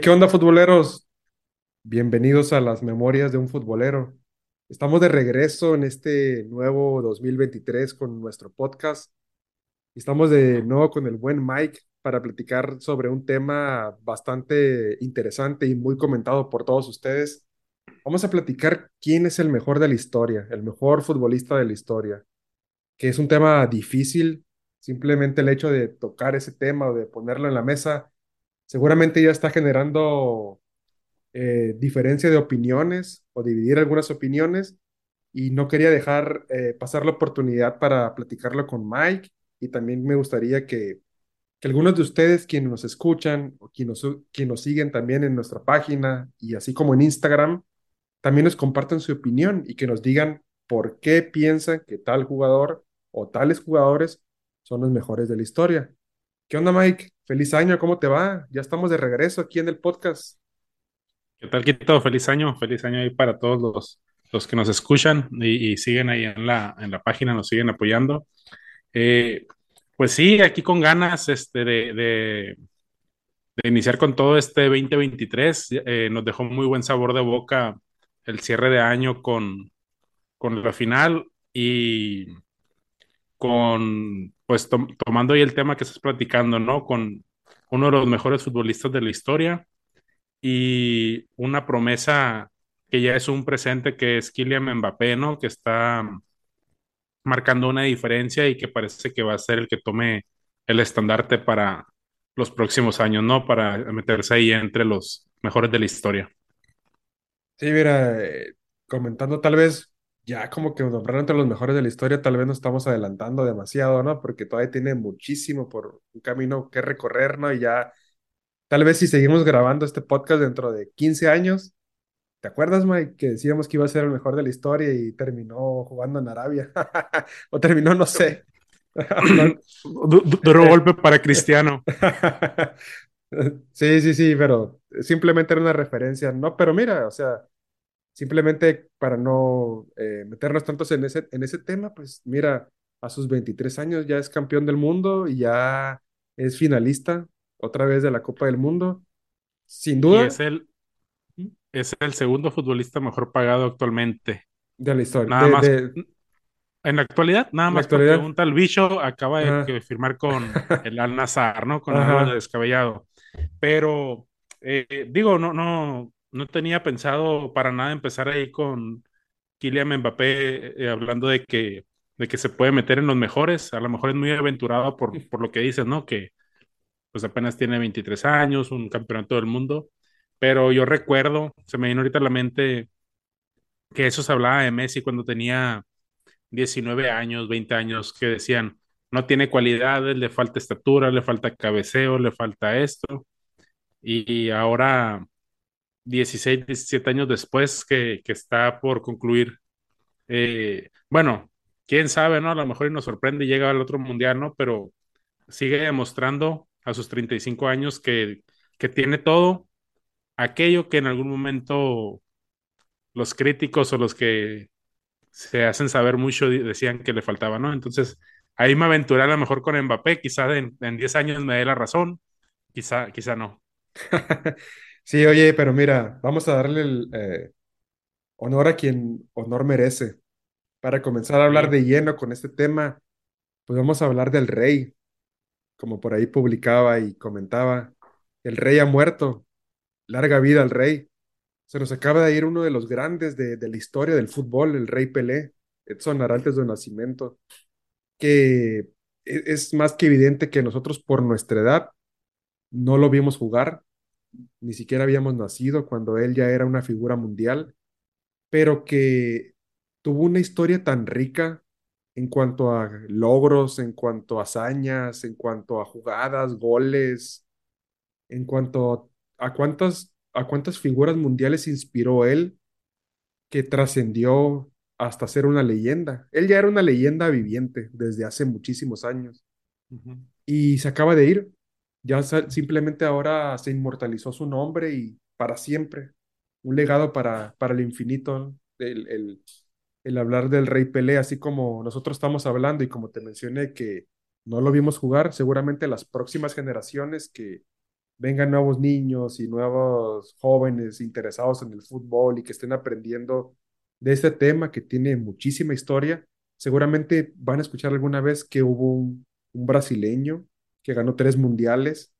¿qué onda, futboleros? Bienvenidos a las memorias de un futbolero. Estamos de regreso en este nuevo 2023 con nuestro podcast. Estamos de nuevo con el buen Mike para platicar sobre un tema bastante interesante y muy comentado por todos ustedes. Vamos a platicar quién es el mejor de la historia, el mejor futbolista de la historia, que es un tema difícil. Simplemente el hecho de tocar ese tema o de ponerlo en la mesa seguramente ya está generando eh, diferencia de opiniones o dividir algunas opiniones y no quería dejar eh, pasar la oportunidad para platicarlo con Mike y también me gustaría que, algunos de ustedes quienes nos escuchan o quienes nos, quienes nos siguen también en nuestra página y así como en Instagram, también nos compartan su opinión y que nos digan por qué piensan que tal jugador o tales jugadores son los mejores de la historia. ¿Qué onda, Mike? Feliz año, ¿cómo te va? Ya estamos de regreso aquí en el podcast. ¿Qué tal, Quito? Feliz año, feliz año ahí para todos los, los que nos escuchan y, siguen ahí en la, en la página, nos siguen apoyando. Eh, pues sí, aquí con ganas este, de, de, de iniciar con todo este 2023. Eh, nos dejó muy buen sabor de boca el cierre de año con, con la final y con, pues tom- tomando ahí el tema que estás platicando, ¿no? Con uno de los mejores futbolistas de la historia y una promesa que ya es un presente que es Kylian Mbappé, ¿no? Que está marcando una diferencia y que parece que va a ser el que tome el estandarte para los próximos años, ¿no? Para meterse ahí entre los mejores de la historia. Sí, mira, eh, comentando tal vez ya como que nombrar entre los mejores de la historia, tal vez nos estamos adelantando demasiado, ¿no? Porque todavía tiene muchísimo por un camino que recorrer, ¿no? Y ya, tal vez si seguimos grabando este podcast dentro de 15 años, ¿te acuerdas, Mike, que decíamos que iba a ser el mejor de la historia y terminó jugando en Arabia? O terminó, no sé. Duro golpe para Cristiano. Sí, sí, sí, pero simplemente era una referencia, ¿no? Pero mira, o sea, simplemente para no eh, meternos tantos en ese, en ese tema, pues mira, a sus 23 años ya es campeón del mundo y ya es finalista otra vez de la Copa del Mundo. Sin Y duda, es el, es el segundo futbolista mejor pagado actualmente. de la historia, Nada de, más de En la actualidad, nada más porque actualidad. un tal bicho acaba de firmar con el Al Nassr, ¿no? Con Ajá. descabellado. Pero, eh, digo, no, no, no tenía pensado para nada empezar ahí con Kylian Mbappé eh, hablando de que, de que se puede meter en los mejores. A lo mejor es muy aventurado por, por lo que dices, ¿no? Que pues apenas tiene 23 años, un campeonato del mundo. Pero yo recuerdo, se me vino ahorita a la mente que eso se hablaba de Messi cuando tenía 19 años, 20 años, que decían, no tiene cualidades, le falta estatura, le falta cabeceo, le falta esto. Y ahora, 16, 17 años después que, que está por concluir, eh, bueno, quién sabe, ¿no? A lo mejor y nos sorprende y llega al otro mundial, ¿no? Pero sigue demostrando a sus 35 años que, que tiene todo aquello que en algún momento los críticos o los que se hacen saber mucho, decían que le faltaba, ¿no? Entonces, ahí me aventuré a lo mejor con Mbappé, quizá en, en 10 años me dé la razón, quizá, quizá no. Sí, oye, pero mira, vamos a darle el eh, honor a quien honor merece. Para comenzar a hablar de lleno con este tema, pues vamos a hablar del rey. como por ahí publicaba y comentaba, el rey ha muerto, larga vida al rey. Se nos acaba de ir uno de los grandes de, de la historia del fútbol, el rey Pelé, Edson Arantes de Nacimiento, que e- es más que evidente que nosotros por nuestra edad no lo vimos jugar, ni siquiera habíamos nacido cuando él ya era una figura mundial, pero que tuvo una historia tan rica en cuanto a logros, en cuanto a hazañas, en cuanto a jugadas, goles, en cuanto a cuántas, a cuántas figuras mundiales inspiró él que trascendió hasta ser una leyenda. Él ya era una leyenda viviente desde hace muchísimos años y se acaba de ir. Ya simplemente ahora se inmortalizó su nombre y para siempre. Un legado para, para el infinito, el, el, hablar del Rey Pelé, así como nosotros estamos hablando y como te mencioné que no lo vimos jugar, seguramente las próximas generaciones que vengan nuevos niños y nuevos jóvenes interesados en el fútbol y que estén aprendiendo de este tema que tiene muchísima historia, seguramente van a escuchar alguna vez que hubo un brasileño que ganó tres mundiales,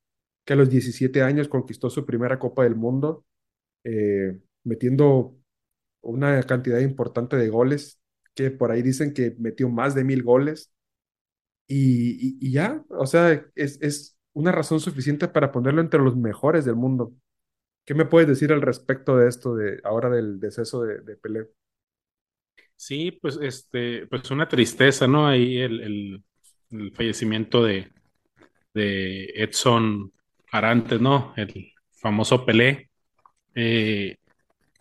que a los 17 años conquistó su primera Copa del Mundo, eh, metiendo una cantidad importante de goles, que por ahí dicen que metió más de mil goles. Y, ya, o sea, es, es una razón suficiente para ponerlo entre los mejores del mundo. ¿Qué me puedes decir al respecto de esto, de ahora del deceso de, de Pelé? Sí, pues este, pues una tristeza, ¿no? Ahí el- el fallecimiento de, de Edson Arantes, ¿no? El famoso Pelé. Eh,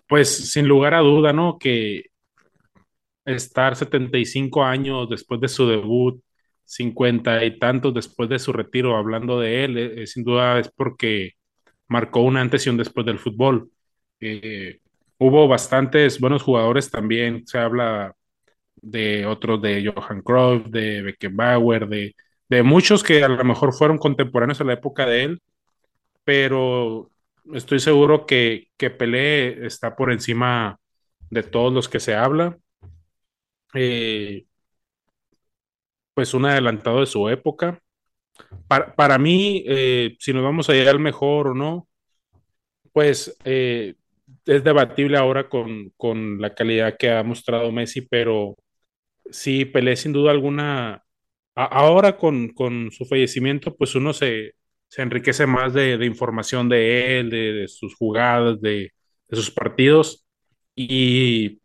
pues sin lugar a duda, ¿no? Que estar 75 años después de su debut, 50 y tantos después de su retiro, hablando de él, eh, sin duda es porque marcó un antes y un después del fútbol. Eh, hubo bastantes buenos jugadores también, se habla de otros de Johan Cruyff, de Beckenbauer, de, de muchos que a lo mejor fueron contemporáneos a la época de él, pero estoy seguro que, que Pelé está por encima de todos los que se habla. Eh, pues un adelantado de su época. Para, para mí, eh, si nos vamos a llegar mejor o no, pues eh, es debatible ahora con, con la calidad que ha mostrado Messi, pero sí, Pelé sin duda alguna, ahora con, con su fallecimiento, pues uno se, se enriquece más de, de información de él, de, de sus jugadas, de, de sus partidos. Y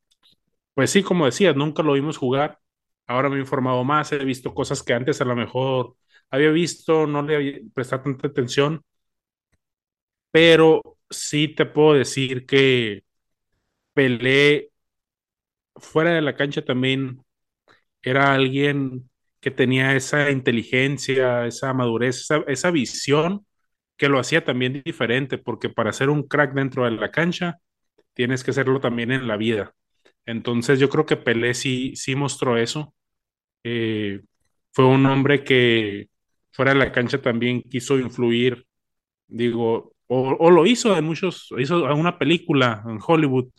pues sí, como decías, nunca lo vimos jugar. Ahora me he informado más, he visto cosas que antes a lo mejor había visto, no le había prestado tanta atención, pero sí te puedo decir que Pelé fuera de la cancha también era alguien que tenía esa inteligencia, esa madurez, esa, esa visión que lo hacía también diferente, porque para ser un crack dentro de la cancha, tienes que serlo también en la vida. Entonces yo creo que Pelé sí, sí mostró eso. Eh, fue un hombre que fuera de la cancha también quiso influir, digo, o, o lo hizo en muchos, hizo una película en Hollywood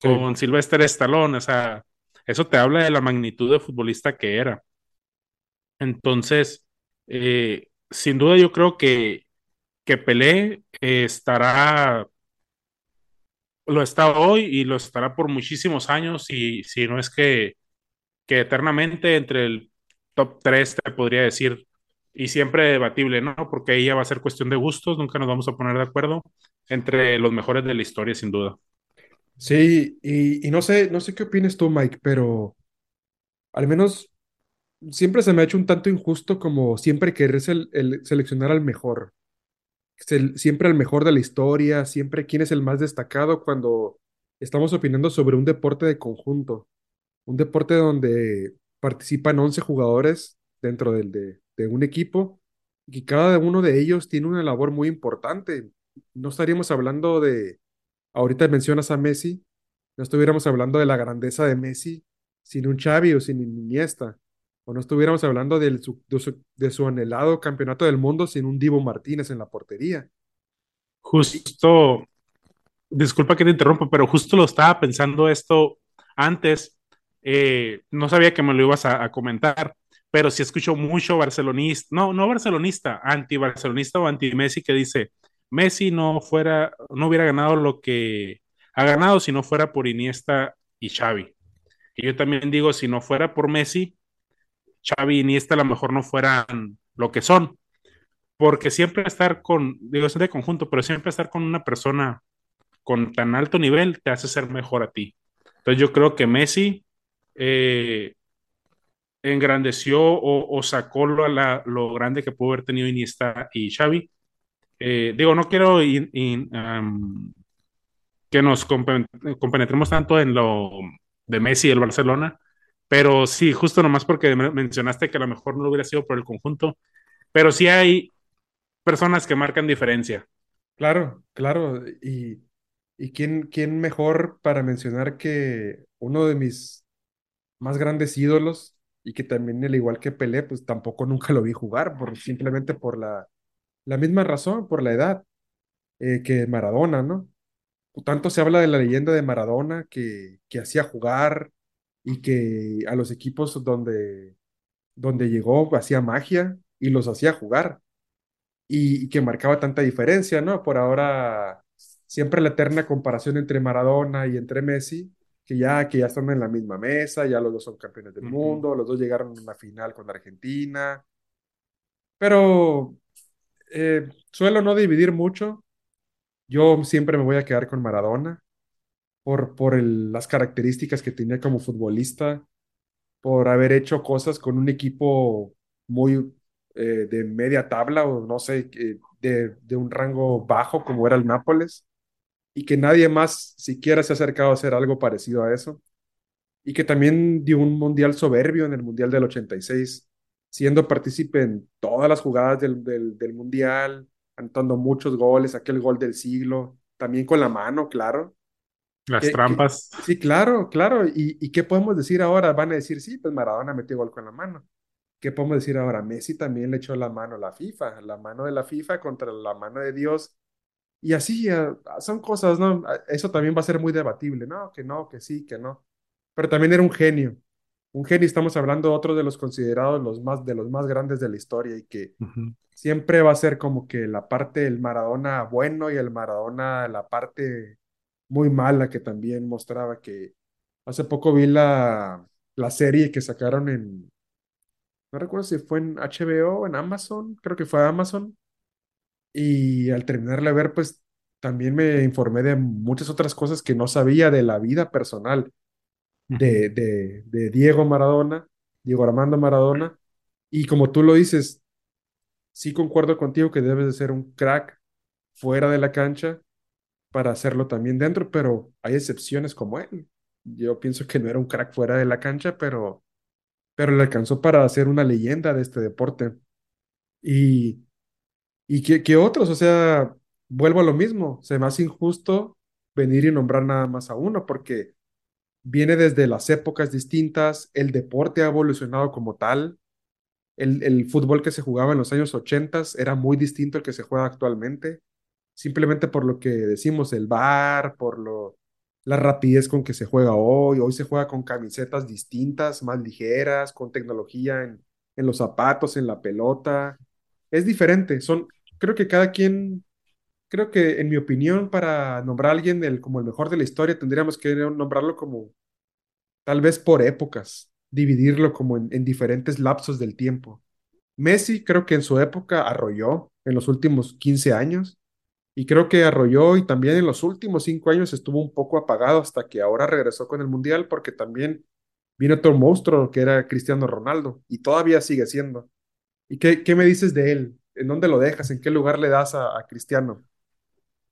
Sí, con Sylvester Stallone, o sea, eso te habla de la magnitud de futbolista que era. Entonces, eh, sin duda yo creo que, que Pelé eh, estará, lo está hoy y lo estará por muchísimos años y si no es que, que eternamente entre el top 3 te podría decir, y siempre debatible, ¿no? Porque ahí ya va a ser cuestión de gustos, nunca nos vamos a poner de acuerdo entre los mejores de la historia, sin duda. sí, y, y no sé, no sé qué opinas tú, Mike, pero al menos siempre se me ha hecho un tanto injusto como siempre querer el, el seleccionar al mejor, siempre al mejor de la historia, siempre quién es el más destacado cuando estamos opinando sobre un deporte de conjunto. un deporte donde participan 11 jugadores dentro del, de, de un equipo y cada uno de ellos tiene una labor muy importante. No estaríamos hablando de, ahorita mencionas a Messi, no estuviéramos hablando de la grandeza de Messi sin un Xavi o sin Iniesta, o no estuviéramos hablando del su- de, su, de su anhelado campeonato del mundo sin un Divo Martínez en la portería. Justo Disculpa que te interrumpa, pero justo lo estaba pensando esto antes. Eh, no sabía que me lo ibas a, a comentar, pero sí escucho mucho barcelonista, no, no barcelonista, anti-barcelonista o anti-Messi que dice, Messi no fuera, no hubiera ganado lo que ha ganado si no fuera por Iniesta y Xavi. Y yo también digo, si no fuera por Messi, Xavi y Iniesta a lo mejor no fueran lo que son, porque siempre estar con, digo, es de conjunto, pero siempre estar con una persona con tan alto nivel te hace ser mejor a ti. Entonces yo creo que Messi eh, engrandeció o, sacó lo, lo, grande que pudo haber tenido Iniesta y Xavi. Eh, digo, no quiero que nos compenetremos tanto en lo de Messi y el Barcelona, pero sí, justo nomás porque mencionaste que a lo mejor no lo hubiera sido por el conjunto, pero sí hay personas que marcan diferencia. Claro, claro. Y, y quién, quién mejor para mencionar que uno de mis más grandes ídolos y que también, al igual que Pelé, pues tampoco nunca lo vi jugar, por, simplemente por la, la misma razón, por la edad, eh, que Maradona, ¿no? Tanto se habla de la leyenda de Maradona que, que hacía jugar y que a los equipos donde, donde llegó hacía magia y los hacía jugar y, y que marcaba tanta diferencia, ¿no? Por ahora, siempre la eterna comparación entre Maradona y entre Messi, que ya, que ya están en la misma mesa, ya los dos son campeones del mundo, los dos llegaron a una final con Argentina, pero eh, suelo no dividir mucho. Yo siempre me voy a quedar con Maradona por, por el- las características que tenía como futbolista, por haber hecho cosas con un equipo muy eh, de media tabla o no sé, eh, de, de un rango bajo como era el Nápoles, y que nadie más siquiera se ha acercado a hacer algo parecido a eso, y que también dio un mundial soberbio en el Mundial del 86, siendo partícipe en todas las jugadas del, del, del mundial, anotando muchos goles, aquel gol del siglo, también con la mano, claro Las trampas. sí, claro, claro. ¿Y, y qué podemos decir ahora? Van a decir, sí, pues Maradona metió gol con la mano. ¿Qué podemos decir ahora? Messi también le echó la mano a la FIFA, la mano de la FIFA contra la mano de Dios. Y así, son cosas, ¿no? Ah, Eso también va a ser muy debatible, ¿no? Que no, que sí, que no. Pero también era un genio. Un genio, estamos hablando de otro de los considerados los más, de los más grandes de la historia y que siempre va a ser como que la parte del Maradona bueno y el Maradona la parte muy mala que también mostraba que hace poco vi la, la serie que sacaron en, no recuerdo si fue en HBO o en Amazon, creo que fue Amazon, y al terminarla de ver, pues también me informé de muchas otras cosas que no sabía de la vida personal de, de, de Diego Maradona, Diego Armando Maradona, y como tú lo dices, sí concuerdo contigo que debes de ser un crack fuera de la cancha para hacerlo también dentro, pero hay excepciones como él. Yo pienso que no era un crack fuera de la cancha, pero, pero le alcanzó para ser una leyenda de este deporte. Y, y que, que otros, o sea, vuelvo a lo mismo, se me hace injusto venir y nombrar nada más a uno, porque viene desde las épocas distintas, el deporte ha evolucionado como tal, el, el fútbol que se jugaba en los años 80 era muy distinto al que se juega actualmente simplemente por lo que decimos, el VAR, por lo, la rapidez con que se juega hoy. Hoy se juega con camisetas distintas, más ligeras, con tecnología en, en los zapatos, en la pelota. Es diferente. Son, creo que cada quien, creo que en mi opinión, para nombrar a alguien el, como el mejor de la historia, tendríamos que nombrarlo como tal vez por épocas, dividirlo como en, en diferentes lapsos del tiempo. Messi creo que en su época arrolló en los últimos 15 años y creo que arrolló y también en los últimos cinco años estuvo un poco apagado hasta que ahora regresó con el Mundial porque también vino otro monstruo que era Cristiano Ronaldo y todavía sigue siendo. ¿Y qué, qué me dices de él? ¿En dónde lo dejas? ¿En qué lugar le das a, a Cristiano?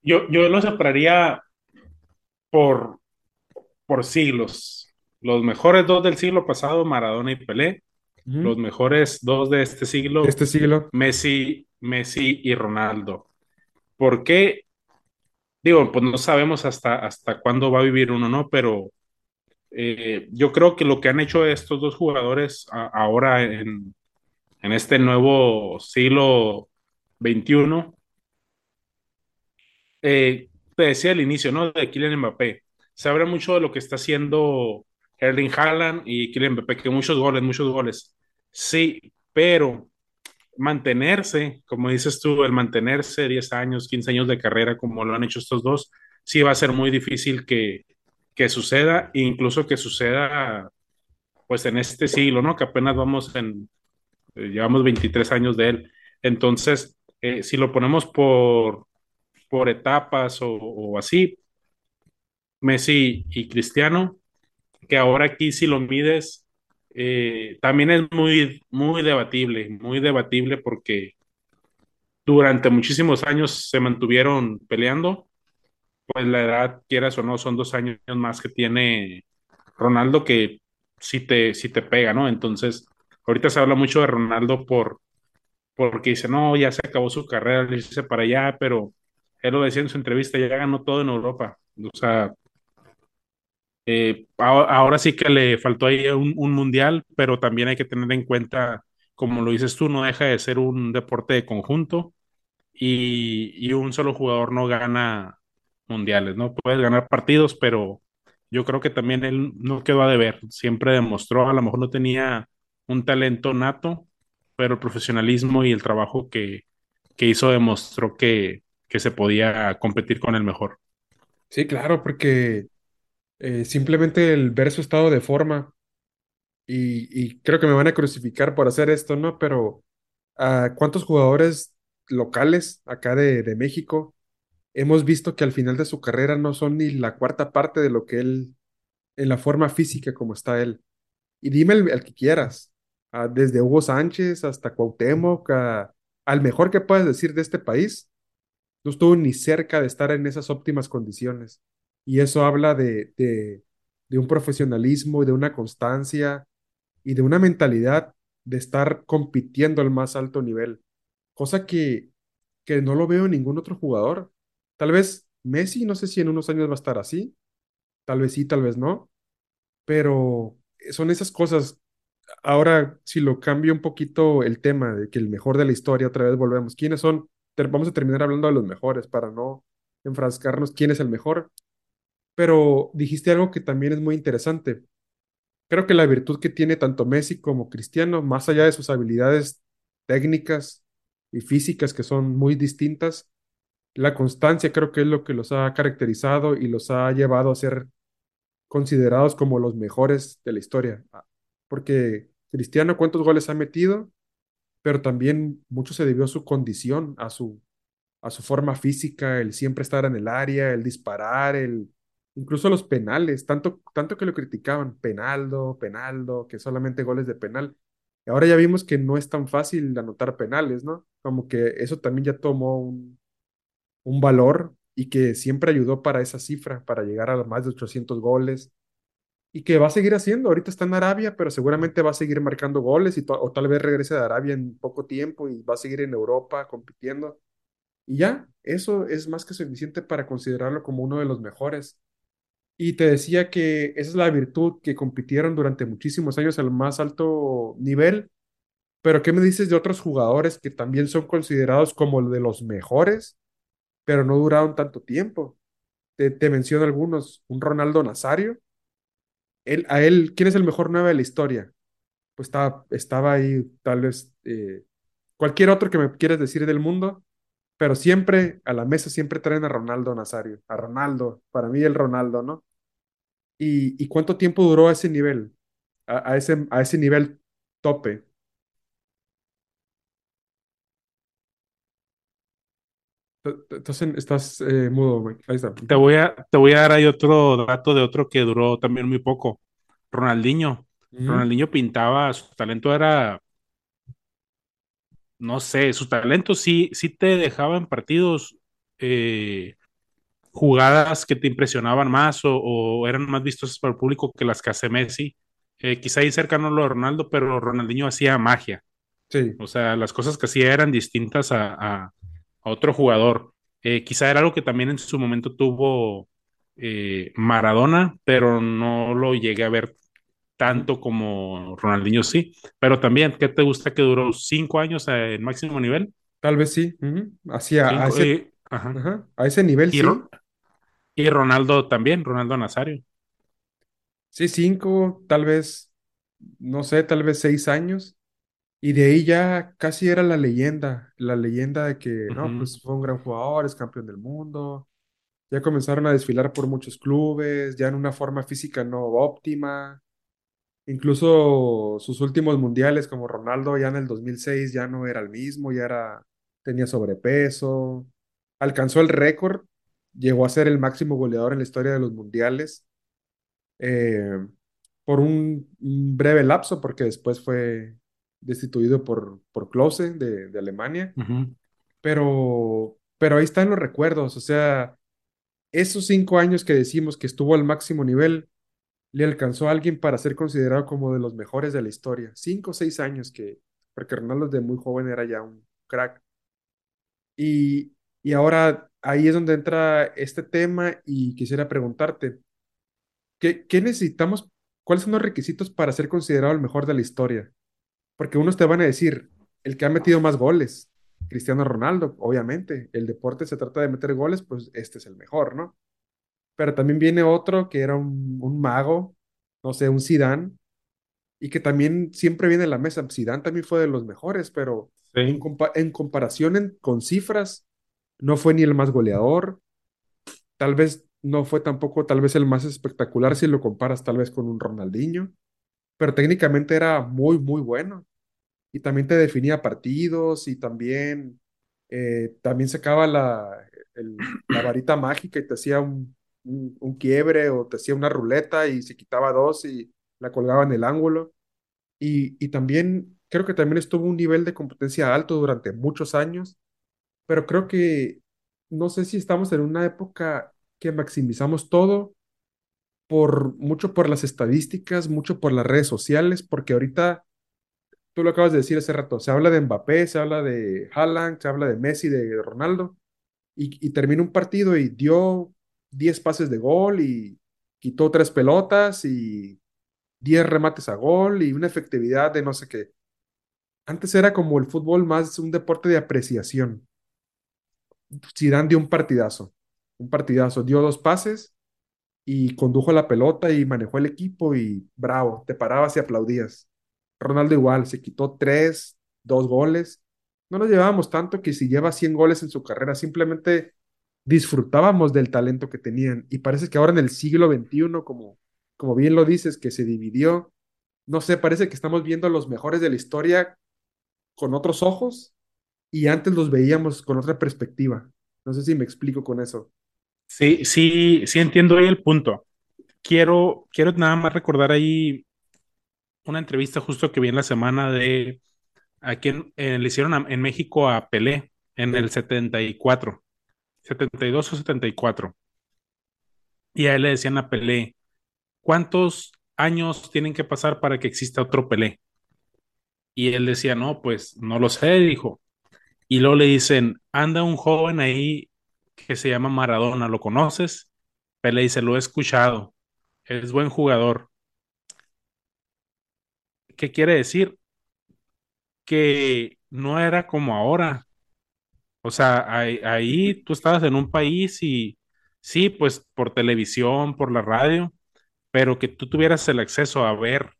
Yo, yo lo separaría por, por siglos. Los mejores dos del siglo pasado, Maradona y Pelé. Los mejores dos de este siglo, este siglo. Messi, Messi y Ronaldo. ¿Por qué? Digo, pues no sabemos hasta, hasta cuándo va a vivir uno, ¿no? Pero eh, yo creo que lo que han hecho estos dos jugadores ahora en, en este nuevo siglo XXI, eh, te decía al inicio, ¿no? De Kylian Mbappé. Se habla mucho de lo que está haciendo Erling Haaland y Kylian Mbappé, que muchos goles, muchos goles. Sí, pero mantenerse, como dices tú, el mantenerse 10 años, 15 años de carrera como lo han hecho estos dos, sí va a ser muy difícil que, que suceda, e incluso que suceda pues en este siglo, ¿no? Que apenas vamos en, eh, llevamos 23 años de él. Entonces, eh, si lo ponemos por, por etapas o, o así, Messi y Cristiano, que ahora aquí si lo mides, eh, también es muy, muy debatible, muy debatible porque durante muchísimos años se mantuvieron peleando, pues la edad, quieras o no, son dos años más que tiene Ronaldo que sí te, sí te pega, ¿no? Entonces, ahorita se habla mucho de Ronaldo por, porque dice, no, ya se acabó su carrera, le hice para allá, pero él lo decía en su entrevista, ya ganó todo en Europa. O sea, eh, ahora, sí que le faltó ahí un, un mundial, pero también hay que tener en cuenta, como lo dices tú, no deja de ser un deporte de conjunto y, y un solo jugador no gana mundiales, ¿no? Puedes ganar partidos, pero yo creo que también él no quedó a deber. Siempre demostró, a lo mejor no tenía un talento nato, pero el profesionalismo y el trabajo que, que hizo demostró que, que se podía competir con el mejor. Sí, claro, porque eh, simplemente el ver su estado de forma, y, creo que me van a crucificar por hacer esto, ¿no? Pero ¿a cuántos jugadores locales acá de, de México hemos visto que al final de su carrera no son ni la cuarta parte de lo que él, en la forma física como está él? Y dime el, que quieras, ah, desde Hugo Sánchez hasta Cuauhtémoc, a- al mejor que puedas decir de este país, no estuvo ni cerca de estar en esas óptimas condiciones. Y eso habla de, de, un profesionalismo y de una constancia y de una mentalidad de estar compitiendo al más alto nivel, cosa que, que no lo veo en ningún otro jugador. Tal vez Messi, no sé si en unos años va a estar así, tal vez sí, tal vez no, pero son esas cosas. Ahora, si lo cambio un poquito el tema de que el mejor de la historia, otra vez volvemos. ¿Quiénes son? Vamos a terminar hablando de los mejores para no enfrascarnos quién es el mejor. Pero dijiste algo que también es muy interesante. Creo que la virtud que tiene tanto Messi como Cristiano, más allá de sus habilidades técnicas y físicas que son muy distintas, la constancia creo que es lo que los ha caracterizado y los ha llevado a ser considerados como los mejores de la historia. Ah, Porque Cristiano, ¿cuántos goles ha metido? Pero también mucho se debió a su condición, a su, a su forma física, el siempre estar en el área, el disparar, el, incluso los penales, tanto, tanto que lo criticaban, penaldo, penaldo, que solamente goles de penal. Y ahora ya vimos que no es tan fácil anotar penales, ¿no? Como que eso también ya tomó un, un valor y que siempre ayudó para esa cifra, para llegar a más de 800 goles y que va a seguir haciendo. Ahorita está en Arabia, pero seguramente va a seguir marcando goles y o tal vez regrese de Arabia en poco tiempo y va a seguir en Europa compitiendo. Y ya, eso es más que suficiente para considerarlo como uno de los mejores. Y te decía que esa es la virtud que compitieron durante muchísimos años al más alto nivel. Pero ¿qué me dices de otros jugadores que también son considerados como de los mejores, pero no duraron tanto tiempo? Te, te menciono algunos, un Ronaldo Nazario él, a él, ¿quién es el mejor 9 de la historia? Pues estaba, estaba ahí, tal vez, eh, cualquier otro que me quieras decir del mundo, pero siempre a la mesa siempre traen a Ronaldo Nazario, a Ronaldo, para mí el Ronaldo, ¿no? ¿Y, y cuánto tiempo duró ese nivel? A, a ese, a ese nivel tope. Entonces estás eh, mudo, güey. Ahí está. Te voy a, te voy a dar ahí otro dato de otro que duró también muy poco. Ronaldinho. Ronaldinho pintaba, su talento era, no sé, su talento sí, sí te dejaba en partidos eh, jugadas que te impresionaban más o, o eran más vistosas para el público que las que hace Messi. Eh, quizá ahí cercano a lo de Ronaldo, pero Ronaldinho hacía magia. Sí, O sea, las cosas que hacía eran distintas a, a- a otro jugador. Eh, quizá era algo que también en su momento tuvo eh, Maradona, pero no lo llegué a ver tanto como Ronaldinho sí. Pero también, ¿qué te gusta que duró cinco años en máximo nivel? Tal vez sí. ujú. Así a, ese, ajá. ajá, a ese nivel Y, sí. Y Ronaldo también, Ronaldo Nazario. Sí, cinco, tal vez, no sé, tal vez seis años. Y de ahí ya casi era la leyenda, la leyenda de que, no, pues fue un gran jugador, es campeón del mundo. Ya comenzaron a desfilar por muchos clubes, ya en una forma física no óptima. Incluso sus últimos mundiales, como Ronaldo, ya en el 2006 ya no era el mismo, ya era, tenía sobrepeso. Alcanzó el récord, llegó a ser el máximo goleador en la historia de los mundiales eh, por un, un breve lapso, porque después fue destituido por, por Klose de, de Alemania, pero, pero ahí están los recuerdos, o sea, esos cinco años que decimos que estuvo al máximo nivel, le alcanzó a alguien para ser considerado como de los mejores de la historia. Cinco o seis años que, porque Ronaldo de muy joven era ya un crack. Y, y ahora ahí es donde entra este tema y quisiera preguntarte. ¿Qué, qué necesitamos? ¿Cuáles son los requisitos para ser considerado el mejor de la historia? Porque unos te van a decir, el que ha metido más goles, Cristiano Ronaldo, obviamente. El deporte se trata de meter goles, pues este es el mejor, ¿no? Pero también viene otro que era un, un mago, no sé, un Zidane, y que también siempre viene a la mesa. Zidane también fue de los mejores, pero en, Sí, compa- en comparación en- con cifras, no fue ni el más goleador, tal vez no fue tampoco tal vez el más espectacular si lo comparas tal vez con un Ronaldinho, pero técnicamente era muy, muy bueno. Y también te definía partidos y también, eh, también sacaba la, el- la varita mágica y te hacía un, un, quiebre o te hacía una ruleta y se quitaba dos y la colgaba en el ángulo. Y, y también creo que también estuvo un nivel de competencia alto durante muchos años, pero creo que no sé si estamos en una época que maximizamos todo por mucho por las estadísticas, mucho por las redes sociales, porque ahorita tú lo acabas de decir hace rato, se habla de Mbappé, se habla de Haaland, se habla de Messi, de Ronaldo, y, y termina un partido y dio 10 pases de gol y quitó tres pelotas y 10 remates a gol y una efectividad de no sé qué. Antes era como el fútbol más un deporte de apreciación. Zidane dio un partidazo, un partidazo, dio dos pases y condujo la pelota y manejó el equipo y bravo, te parabas y aplaudías. Ronaldo igual, se quitó tres, dos goles. No nos llevábamos tanto que si lleva 100 goles en su carrera, simplemente disfrutábamos del talento que tenían. Y parece que ahora en el siglo XXI, como, como bien lo dices, que se dividió, no sé, parece que estamos viendo a los mejores de la historia con otros ojos y antes los veíamos con otra perspectiva. No sé si me explico con eso. sí, sí, sí entiendo ahí el punto. Quiero, quiero nada más recordar ahí una entrevista justo que vi en la semana de a quien eh, le hicieron en México a Pelé en el Sí. setenta y cuatro, setenta y dos o 74. Y a él le decían a Pelé, ¿cuántos años tienen que pasar para que exista otro Pelé? Y él decía, no, pues no lo sé, dijo. Y luego le dicen, anda un joven ahí que se llama Maradona, ¿lo conoces? Pelé dice, lo he escuchado, es buen jugador. ¿Qué quiere decir? Que no era como ahora. O sea, ahí, tú estabas en un país y sí, pues por televisión, por la radio, pero que tú tuvieras el acceso a ver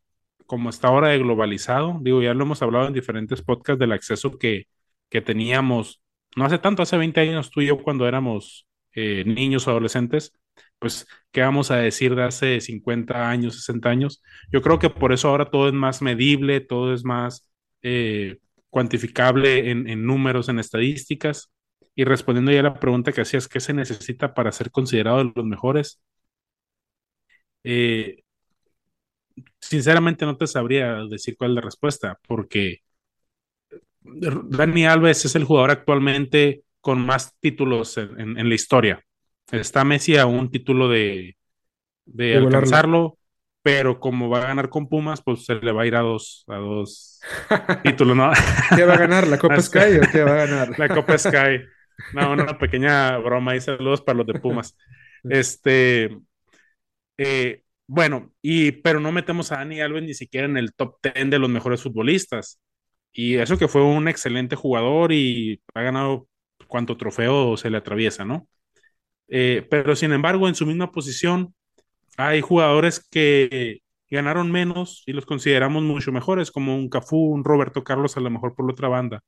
cómo está ahora de globalizado. Digo, ya lo hemos hablado en diferentes podcasts del acceso que, que teníamos, no hace tanto, hace 20 años tú y yo cuando éramos eh, niños o adolescentes, pues, ¿qué vamos a decir de hace 50 años, 60 años? Yo creo que por eso ahora todo es más medible, todo es más eh, cuantificable en, números, en estadísticas. Y respondiendo ya a la pregunta que hacías, ¿qué se necesita para ser considerado de los mejores? Eh, sinceramente no te sabría decir cuál es la respuesta, porque Dani Alves es el jugador actualmente con más títulos en, en- en la historia. Está Messi a un título de, de De volarlo. alcanzarlo, pero como va a ganar con Pumas, pues se le va a ir a dos, a dos títulos, ¿no? ¿Qué va a ganar? ¿La Copa Sky o qué va a ganar? La Copa Sky. No, una pequeña broma y saludos para los de Pumas. Este, eh, bueno, y, pero no metemos a Dani Alves ni siquiera en el top 10 de los mejores futbolistas. Y eso que fue un excelente jugador y ha ganado cuanto trofeo se le atraviesa, ¿no? Eh, pero sin embargo, en su misma posición, hay jugadores que ganaron menos y los consideramos mucho mejores, como un Cafú, un Roberto Carlos, a lo mejor por la otra banda.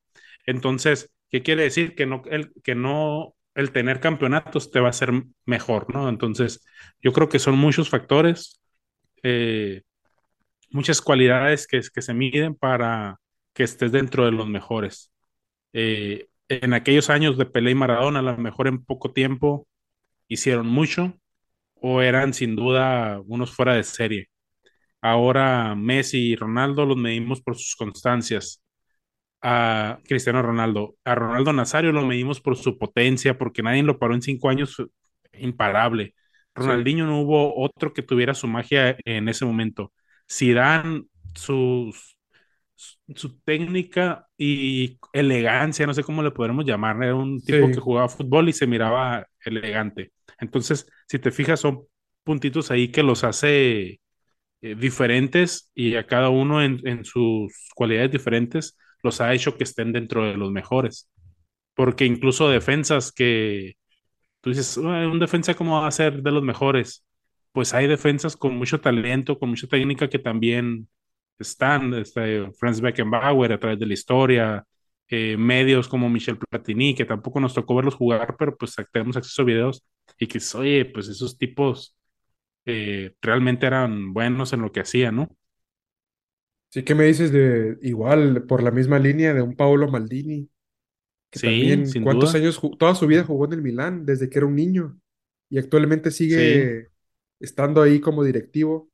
Entonces, ¿qué quiere decir? Que no el, que no el tener campeonatos te va a hacer mejor, ¿no? Entonces, yo creo que son muchos factores, eh, muchas cualidades que, que se miden para que estés dentro de los mejores. Eh, en aquellos años de Pelé y Maradona, a lo mejor en poco tiempo hicieron mucho o eran sin duda unos fuera de serie. Ahora Messi y Ronaldo los medimos por sus constancias. A Cristiano Ronaldo, a Ronaldo Nazario lo medimos por su potencia, porque nadie lo paró en cinco años, imparable. Sí, Ronaldinho no hubo otro que tuviera su magia en ese momento. Zidane, sus, su técnica y elegancia, no sé cómo le podremos llamar, era un tipo que jugaba fútbol y se miraba elegante. Entonces, si te fijas, son puntitos ahí que los hace eh, diferentes y a cada uno en, en sus cualidades diferentes los ha hecho que estén dentro de los mejores. porque incluso defensas que tú dices, un defensa cómo va a ser de los mejores, pues hay defensas con mucho talento, con mucha técnica que también están, este, Franz Beckenbauer a través de la historia, eh, medios como Michel Platini, que tampoco nos tocó verlos jugar, pero pues tenemos acceso a videos y que, oye, pues esos tipos eh, realmente eran buenos en lo que hacían, ¿no? Sí, ¿qué me dices de igual por la misma línea de un Paolo Maldini, que Sí, también sin cuántos duda. años, toda su vida jugó en el Milán desde que era un niño y actualmente Sí, sigue estando ahí como directivo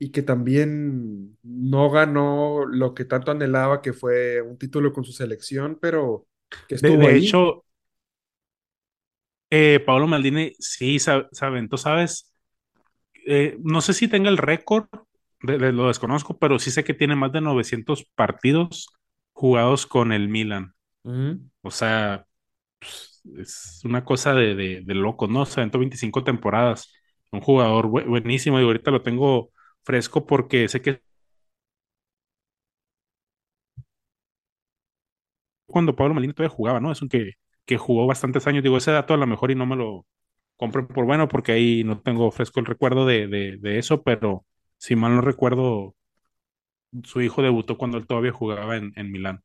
y que también no ganó lo que tanto anhelaba, que fue un título con su selección, pero que de, estuvo de ahí. hecho, eh, Paolo Maldini sí sa- se aventó, ¿sabes? Eh, no sé si tenga el récord, de- de- lo desconozco, pero sí sé que tiene más de 900 partidos jugados con el Milan. O sea, pues, es una cosa de, de, de loco, ¿no? Se aventó 25 temporadas. Un jugador bu- buenísimo y ahorita lo tengo fresco porque sé que cuando Pablo Maldini todavía jugaba, ¿no? Es un que, que jugó bastantes años. Digo, ese dato a lo mejor y no me lo compro por bueno porque ahí no tengo fresco el recuerdo de, de, de eso, pero si mal no recuerdo, su hijo debutó cuando él todavía jugaba en, en Milán.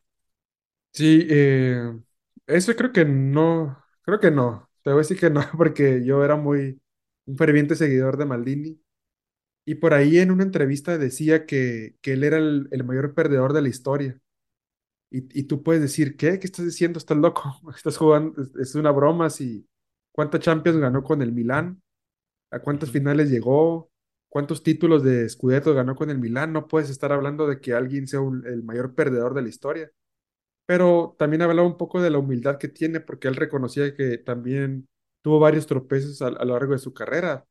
Sí, eh, eso creo que no, creo que no, te voy a decir que no, porque yo era muy un ferviente seguidor de Maldini y por ahí en una entrevista decía que, que él era el, el mayor perdedor de la historia. Y, y tú puedes decir, ¿qué? ¿Qué estás diciendo? ¿Estás loco? Estás jugando, es, una broma. Si, ¿cuántas Champions ganó con el Milán? ¿A cuántas finales llegó? ¿Cuántos títulos de Scudetto ganó con el Milán? No puedes estar hablando de que alguien sea un- el mayor perdedor de la historia. Pero también hablaba un poco de la humildad que tiene, porque él reconocía que también tuvo varios tropezones a, a lo largo de su carrera.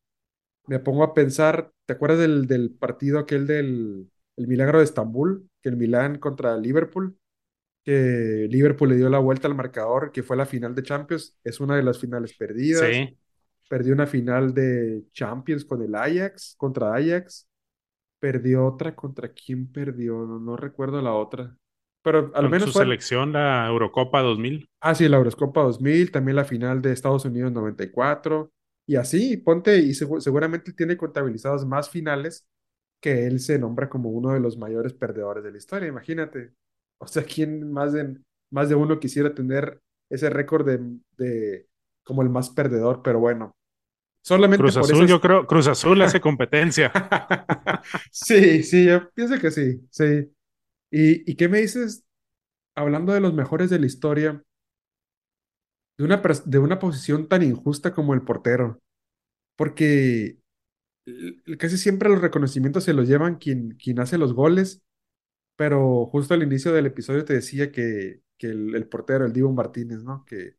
Me pongo a pensar, ¿te acuerdas del, del partido aquel del el Milagro de Estambul? Que el Milán contra Liverpool que Liverpool le dio la vuelta al marcador, que fue la final de Champions, es una de las finales perdidas. Sí, Perdió una final de Champions con el Ajax, contra Ajax. Perdió otra, ¿contra quién perdió? No, no recuerdo la otra. Pero al con menos su fue, selección, la Eurocopa 2000. ah, sí, la Euroscopa 2000, también la final de Estados Unidos 94. Y así, ponte, y segu- seguramente tiene contabilizadas más finales que él se nombra como uno de los mayores perdedores de la historia, imagínate. O sea, ¿quién más de, más de uno quisiera tener ese récord de, de como el más perdedor? Pero bueno, solamente Cruz por Azul, yo esas... creo, Cruz Azul hace competencia. Sí, sí, yo pienso que sí, sí. ¿Y, y qué me dices, hablando de los mejores de la historia, de una, de una posición tan injusta como el portero? Porque casi siempre los reconocimientos se los llevan quien, quien hace los goles Pero justo al inicio del episodio te decía que, que el, portero, el Dibu Martínez, ¿no? Que,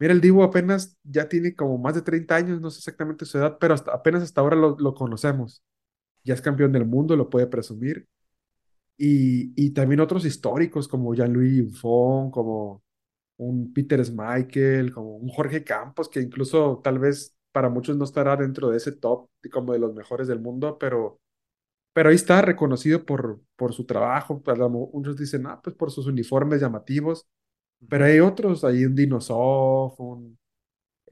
mira, el Dibu apenas ya tiene como más de 30 años, no sé exactamente su edad, pero apenas hasta ahora lo, lo conocemos. Ya es campeón del mundo, lo puede presumir. Y, y también otros históricos como Jean-Louis Buffon, como un Peter Schmeichel, como un Jorge Campos, que incluso tal vez para muchos no estará dentro de ese top como de los mejores del mundo, pero pero ahí está reconocido por, por su trabajo. Muchos dicen, ah, pues por sus uniformes llamativos. Pero hay otros, hay un Dinosoft, un,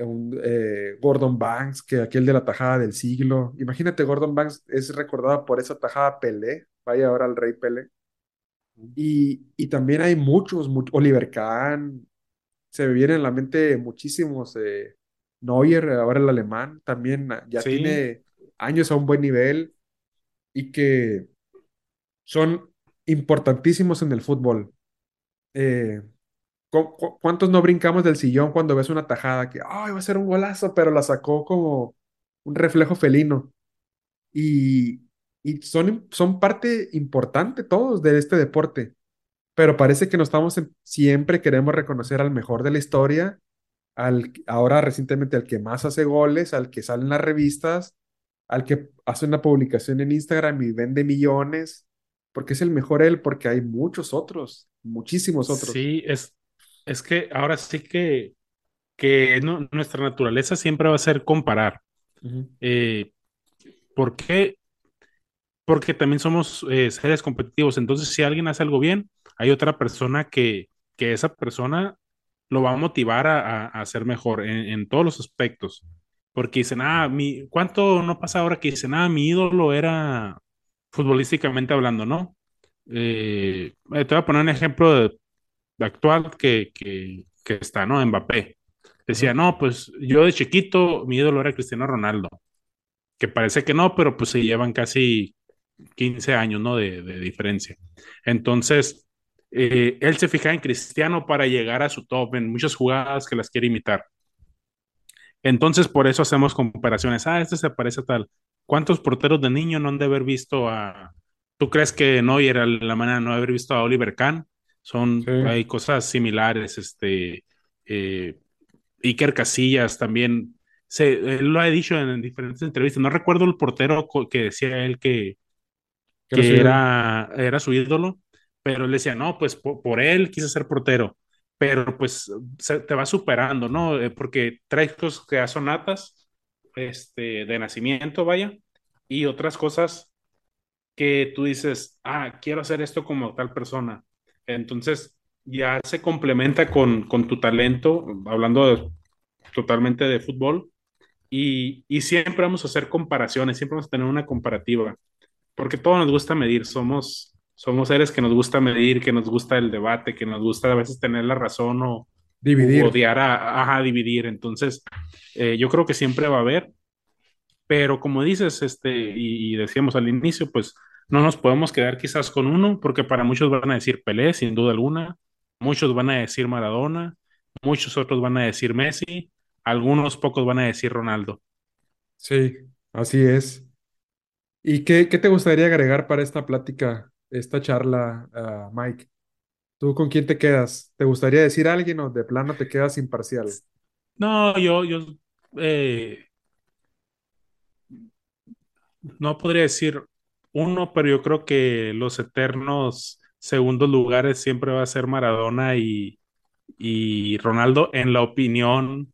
un, eh, Gordon Banks, que aquel de la tajada del siglo. Imagínate, Gordon Banks es recordado por esa tajada Pelé, vaya ahora al rey Pelé. Y, y también hay muchos, much- Oliver Kahn, se me vienen en la mente muchísimos. eh, Neuer, ahora el alemán, también ya Sí, tiene años a un buen nivel y que son importantísimos en el fútbol. Eh, ¿cu- cu- ¿cuántos no brincamos del sillón cuando ves una tajada que, ay, va a ser un golazo, pero la sacó como un reflejo felino? Y, y son, son parte importante todos de este deporte, pero parece que no estamos en- siempre queremos reconocer al mejor de la historia, al ahora recientemente al que más hace goles, al que sale en las revistas, al que hace una publicación en Instagram y vende millones, porque es el mejor él, porque hay muchos otros, muchísimos otros. sí, es, es que ahora sí que, que nu- nuestra naturaleza siempre va a ser comparar. Ujú, Eh, ¿por qué? Porque también somos eh, seres competitivos. Entonces, si alguien hace algo bien, hay otra persona que, que esa persona lo va a motivar a, a, a ser mejor en, en, todos los aspectos. Porque dicen, ah, mi, ¿cuánto no pasa ahora que dicen, ah, mi ídolo era futbolísticamente hablando, ¿no? Eh, te voy a poner un ejemplo de, de actual que, que, que, está, ¿no? Mbappé. Decía, no, pues yo de chiquito, mi ídolo era Cristiano Ronaldo. Que parece que no, pero pues se llevan casi 15 años, ¿no? De, de diferencia. Entonces, eh, él se fija en Cristiano para llegar a su top en muchas jugadas que las quiere imitar. Entonces, por eso hacemos comparaciones. Ah, este se parece a tal. ¿Cuántos porteros de niño no han de haber visto a... ¿Tú crees que no era la manera de no haber visto a Oliver Kahn? Sí, Son, hay cosas similares, este, eh, Iker Casillas también, se, él lo ha dicho en diferentes entrevistas, no recuerdo el portero que decía él que, que era su que ídolo. era, era su ídolo, pero él decía, no, pues por, él quise ser portero, pero pues se, te va superando, ¿no? Eh, porque traes cosas que son natas, este, de nacimiento, vaya, y otras cosas que tú dices, ah, quiero hacer esto como tal persona. Entonces ya se complementa con, con tu talento, hablando totalmente de fútbol, y, y siempre vamos a hacer comparaciones, siempre vamos a tener una comparativa porque todo nos gusta medir, somos, somos seres que nos gusta medir, que nos gusta el debate, que nos gusta a veces tener la razón o odiar a, dividir. Entonces, eh, yo creo que siempre va a haber, pero como dices, este, y, y, decíamos al inicio, pues no nos podemos quedar quizás con uno, porque para muchos van a decir Pelé, sin duda alguna, muchos van a decir Maradona, muchos otros van a decir Messi, algunos pocos van a decir Ronaldo. Sí, así es. ¿Y qué, qué te gustaría agregar para esta plática, esta charla, Mike? ¿Tú con quién te quedas? ¿Te gustaría decir a alguien o de plano te quedas imparcial? No, yo, yo eh, no podría decir uno, pero yo creo que los eternos segundos lugares siempre va a ser Maradona y, y Ronaldo en la opinión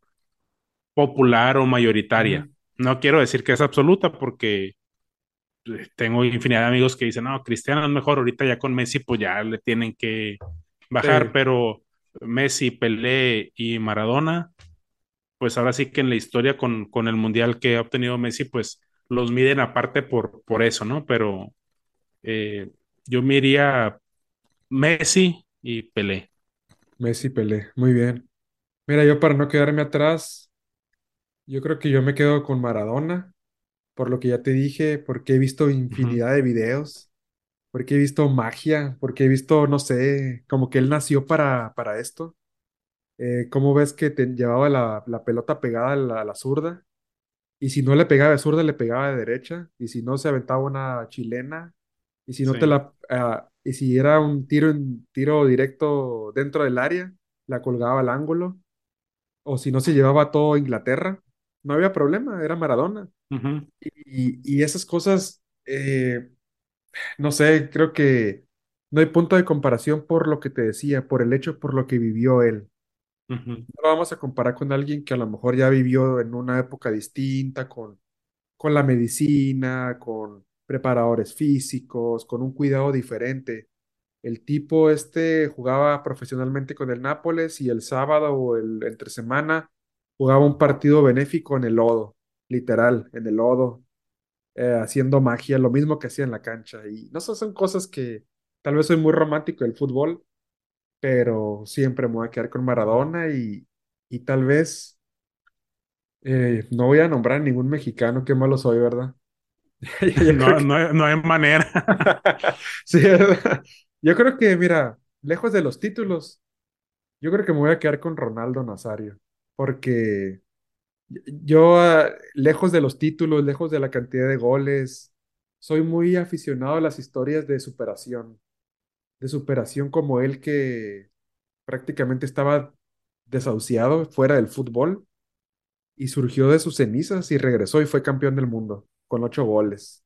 popular o mayoritaria. No quiero decir que es absoluta porque tengo infinidad de amigos que dicen, no, Cristiano es mejor, ahorita ya con Messi pues ya le tienen que bajar, Sí, pero Messi, Pelé y Maradona, pues ahora sí que en la historia con, con el mundial que ha obtenido Messi, pues los miden aparte por, por eso, ¿no? Pero eh, yo me iría Messi y Pelé. Messi, Pelé, muy bien. Mira, yo para no quedarme atrás, yo creo que yo me quedo con Maradona, por lo que ya te dije, porque he visto infinidad de videos, porque he visto magia, porque he visto, no sé, como que él nació para, para esto. Eh, ¿cómo ves que te llevaba la, la pelota pegada a la, a la zurda? Y si no le pegaba de zurda, le pegaba de derecha. Y si no, se aventaba una chilena. Y si no te la... ah, y si era un tiro, en, tiro directo dentro del área, la colgaba al ángulo. O si no, se llevaba todo Inglaterra. No había problema, era Maradona. Y, y esas cosas, eh, no sé, creo que no hay punto de comparación por lo que te decía, por el hecho, por lo que vivió él. No lo vamos a comparar con alguien que a lo mejor ya vivió en una época distinta, con con la medicina, con preparadores físicos, con un cuidado diferente. El tipo este jugaba profesionalmente con el Nápoles y el sábado o el entre semana jugaba un partido benéfico en el lodo, literal, en el lodo, eh, haciendo magia, lo mismo que hacía en la cancha. Y no sé, son cosas que tal vez soy muy romántico del fútbol, pero siempre me voy a quedar con Maradona y, y tal vez eh, no voy a nombrar a ningún mexicano, qué malo soy, ¿verdad? No, que no, no hay manera. sí, ¿verdad? Yo creo que, mira, lejos de los títulos, yo creo que me voy a quedar con Ronaldo Nazario, porque yo, ah, lejos de los títulos, lejos de la cantidad de goles, soy muy aficionado a las historias de superación, de superación como él que prácticamente estaba desahuciado fuera del fútbol y surgió de sus cenizas y regresó y fue campeón del mundo con ocho goles,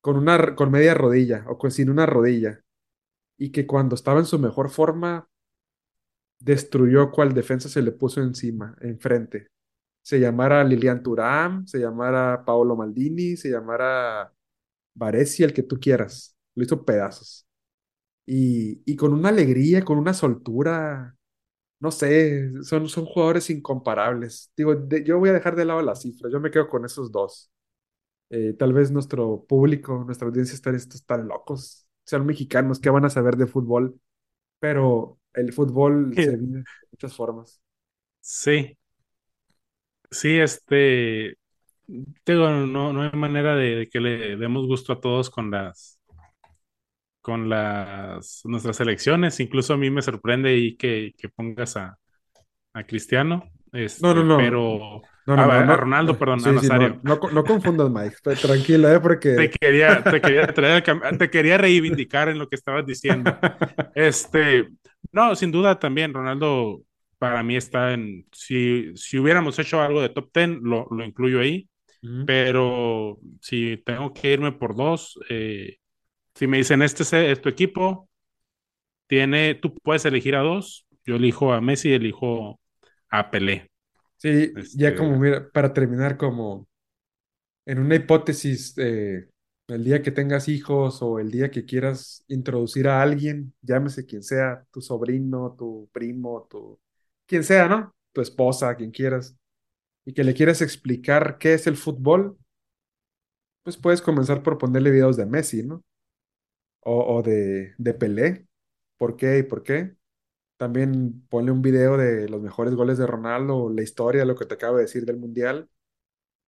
con una, con media rodilla o sin una rodilla. y que cuando estaba en su mejor forma, destruyó cual defensa se le puso encima, enfrente. Se llamara Lilian Thuram, se llamara Paolo Maldini, se llamara Baresi, el que tú quieras. Lo hizo pedazos. Y, y con una alegría, con una soltura. no sé, son, son jugadores incomparables. Digo, yo voy a dejar de lado las cifras, yo me quedo con esos dos. Eh, tal vez nuestro público, nuestra audiencia están estos tan locos, sean mexicanos, que van a saber de fútbol? Pero el fútbol se vive de muchas formas. Sí, sí, este, digo, no, no hay manera de, de que le demos gusto a todos con las, con las, nuestras elecciones. Incluso a mí me sorprende y que, que pongas a, a Cristiano, No, no, este, no, pero no, a, no, no, a no. Ronaldo, perdón, a Sí, no, Nazario. no, co- no confundas, Mike. Tra- Tranquila, eh, Te porque quería, te quería traer te quería reivindicar en lo que estabas diciendo. Este, no, sin duda también, Ronaldo para mí está en, si, si hubiéramos hecho algo de top 10, lo, lo incluyo ahí, pero si tengo que irme por dos, eh, si me dicen, este es, tu equipo, tiene, tú puedes elegir a dos, yo elijo a Messi elijo a Pelé. Sí, ya como, Este, mira, para terminar, como en una hipótesis, eh, el día que tengas hijos o el día que quieras introducir a alguien, llámese quien sea, tu sobrino, tu primo, tu, quien sea, ¿no? Tu esposa, quien quieras, y que le quieras explicar qué es el fútbol, pues puedes comenzar por ponerle videos de Messi, ¿no? O, o de, de Pelé, ¿por qué y por qué? También ponle un video de los mejores goles de Ronaldo, la historia, lo que te acabo de decir del Mundial,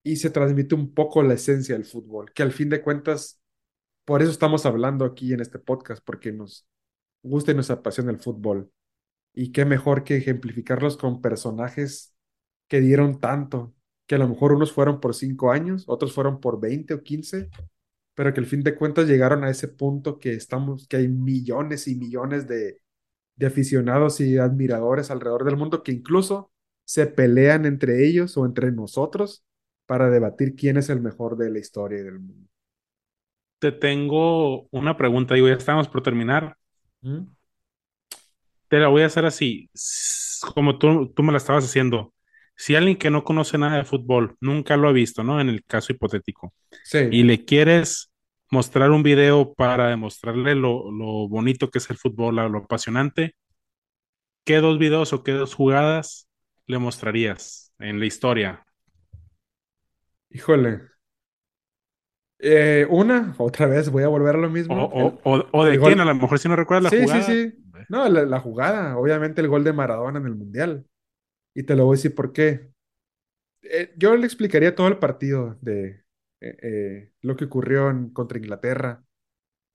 y se transmite un poco la esencia del fútbol, que al fin de cuentas, por eso estamos hablando aquí en este podcast, porque nos gusta y nos apasiona el fútbol. Y qué mejor que ejemplificarlos con personajes que dieron tanto, que a lo mejor unos fueron por cinco años, otros fueron por 20 o 15, pero que al fin de cuentas llegaron a ese punto que estamos, que hay millones y millones de de aficionados y admiradores alrededor del mundo que incluso se pelean entre ellos o entre nosotros para debatir quién es el mejor de la historia y del mundo. te tengo una pregunta, digo, ya estamos por terminar. ¿Mm? Te la voy a hacer así, como tú, tú me la estabas haciendo. Si alguien que no conoce nada de fútbol, nunca lo ha visto, ¿no? En el caso hipotético, y Sí, le quieres mostrar un video para demostrarle lo, lo bonito que es el fútbol, lo, apasionante, ¿qué dos videos o qué dos jugadas le mostrarías en la historia? híjole. Eh, una, otra vez voy a volver a lo O, mismo. El, o, de quién, a lo mejor si no recuerdas la Sí, sí, jugada. sí. No, la, la jugada. Obviamente el gol de Maradona en el Mundial. Y te lo voy a decir por qué. Eh, yo le explicaría todo el partido de eh, eh, lo que ocurrió en- contra Inglaterra,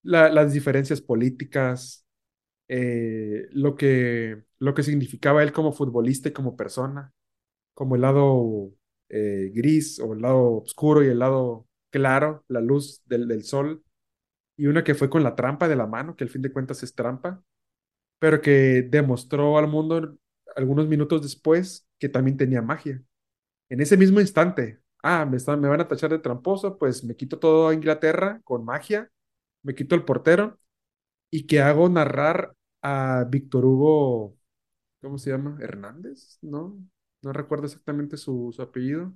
la- las diferencias políticas, eh, lo que, lo que significaba él como futbolista y como persona, como el lado gris o el lado oscuro y el lado claro, la luz del, del sol, y una que fue con la trampa de la mano, que al fin de cuentas es trampa, pero que demostró al mundo algunos minutos después que también tenía magia. En ese mismo instante, ah, me, están, me van a tachar de tramposo, pues me quito todo a Inglaterra con magia, me quito el portero y que hago narrar a Víctor Hugo, ¿cómo se llama? Hernández, ¿no? No recuerdo exactamente su, su apellido.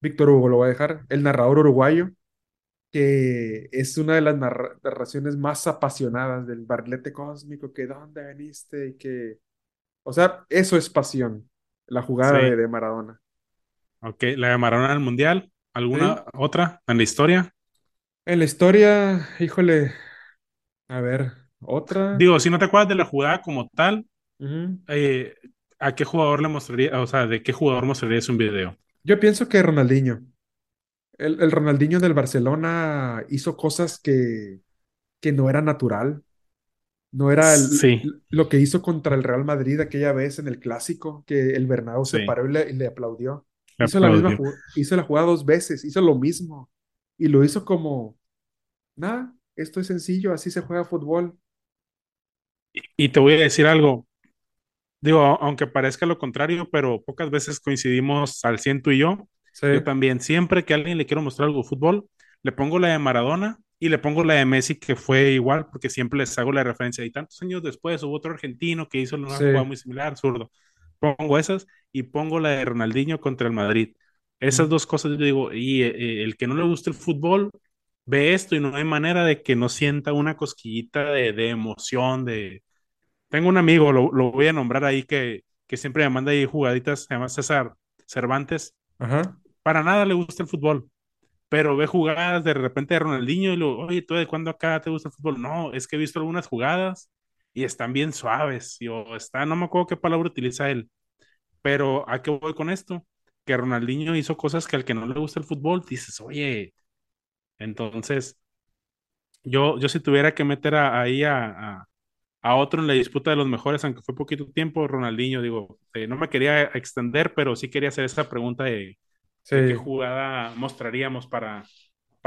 Víctor Hugo, lo voy a dejar, el narrador uruguayo, que es una de las narra- narraciones más apasionadas del barrilete cósmico, que dónde veniste y que, o sea, eso es pasión, la jugada de Maradona. Ok, la llamaron al Mundial. ¿Sí? ¿Alguna otra en la historia? En la historia, híjole, a ver, otra. Digo, si no te acuerdas de la jugada como tal, eh, ¿a qué jugador le mostraría, o sea, de qué jugador mostrarías un video? Yo pienso que Ronaldinho. El, el Ronaldinho del Barcelona hizo cosas que, que no era natural. No era el- Sí, lo que hizo contra el Real Madrid aquella vez en el clásico, que el Bernabéu se paró y le, y le aplaudió. Hizo la misma hizo la jugada dos veces, hizo lo mismo. Y lo hizo como, nada, esto es sencillo, así se juega fútbol. Y te voy a decir algo, digo, aunque parezca lo contrario, pero pocas veces coincidimos al ciento y yo. Sí, Yo también, siempre que a alguien le quiero mostrar algo de fútbol, le pongo la de Maradona y le pongo la de Messi, que fue igual, porque siempre les hago la referencia. Y tantos años después hubo otro argentino que hizo una sí. jugada muy similar, zurdo. Pongo esas y pongo la de Ronaldinho contra el Madrid. Esas dos cosas yo digo, y eh, el que no le gusta el fútbol ve esto y no hay manera de que no sienta una cosquillita de, de emoción, de... Tengo un amigo, lo, lo voy a nombrar ahí, que que siempre me manda ahí jugaditas, se llama César Cervantes, Ajá. para nada le gusta el fútbol, pero ve jugadas de repente de Ronaldinho y lo, oye, ¿tú de cuándo acá te gusta el fútbol? No, es que he visto algunas jugadas y están bien suaves, y, o está, no me acuerdo qué palabra utiliza él, pero ¿a qué voy con esto? Que Ronaldinho hizo cosas que al que no le gusta el fútbol, dices, oye, entonces yo, yo si tuviera que meter a- ahí a, a- a otro en la disputa de los mejores, aunque fue poquito tiempo, Ronaldinho, digo, eh, no me quería extender, pero sí quería hacer esa pregunta de, de qué jugada mostraríamos para,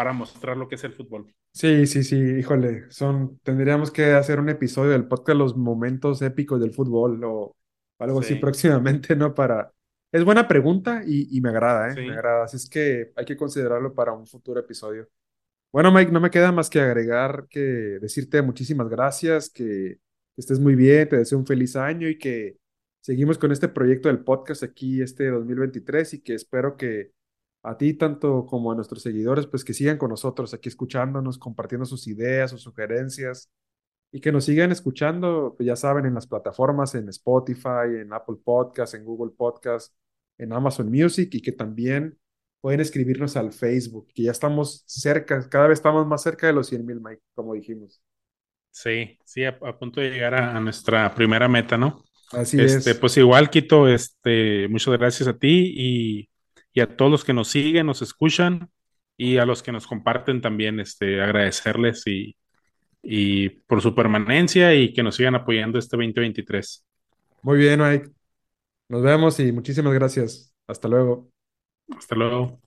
para mostrar lo que es el fútbol. sí, sí, sí, híjole, son, tendríamos que hacer un episodio del podcast Los momentos épicos del fútbol o algo así Sí, próximamente, ¿no? Para... Es buena pregunta y, y me agrada, ¿eh? Me agrada, así es que hay que considerarlo para un futuro episodio. Bueno, Mike, no me queda más que agregar que decirte muchísimas gracias, que estés muy bien, te deseo un feliz año y que seguimos con este proyecto del podcast aquí este 2023 y que espero que a ti tanto como a nuestros seguidores, pues que sigan con nosotros aquí escuchándonos, compartiendo sus ideas, sus sugerencias y que nos sigan escuchando, pues ya saben, en las plataformas, en Spotify, en Apple Podcast, en Google Podcast, en Amazon Music y que también pueden escribirnos al Facebook, que ya estamos cerca, cada vez estamos más cerca de los 100 mil, Mike, como dijimos. sí, sí, a, a punto de llegar a, a nuestra primera meta, ¿no? Así Este, es. pues igual, Quito, este, muchas gracias a ti y, y a todos los que nos siguen, nos escuchan y a los que nos comparten también, este, agradecerles y, y por su permanencia y que nos sigan apoyando este 2023. Muy bien, Mike. Nos vemos y muchísimas gracias. Hasta luego. Hasta luego.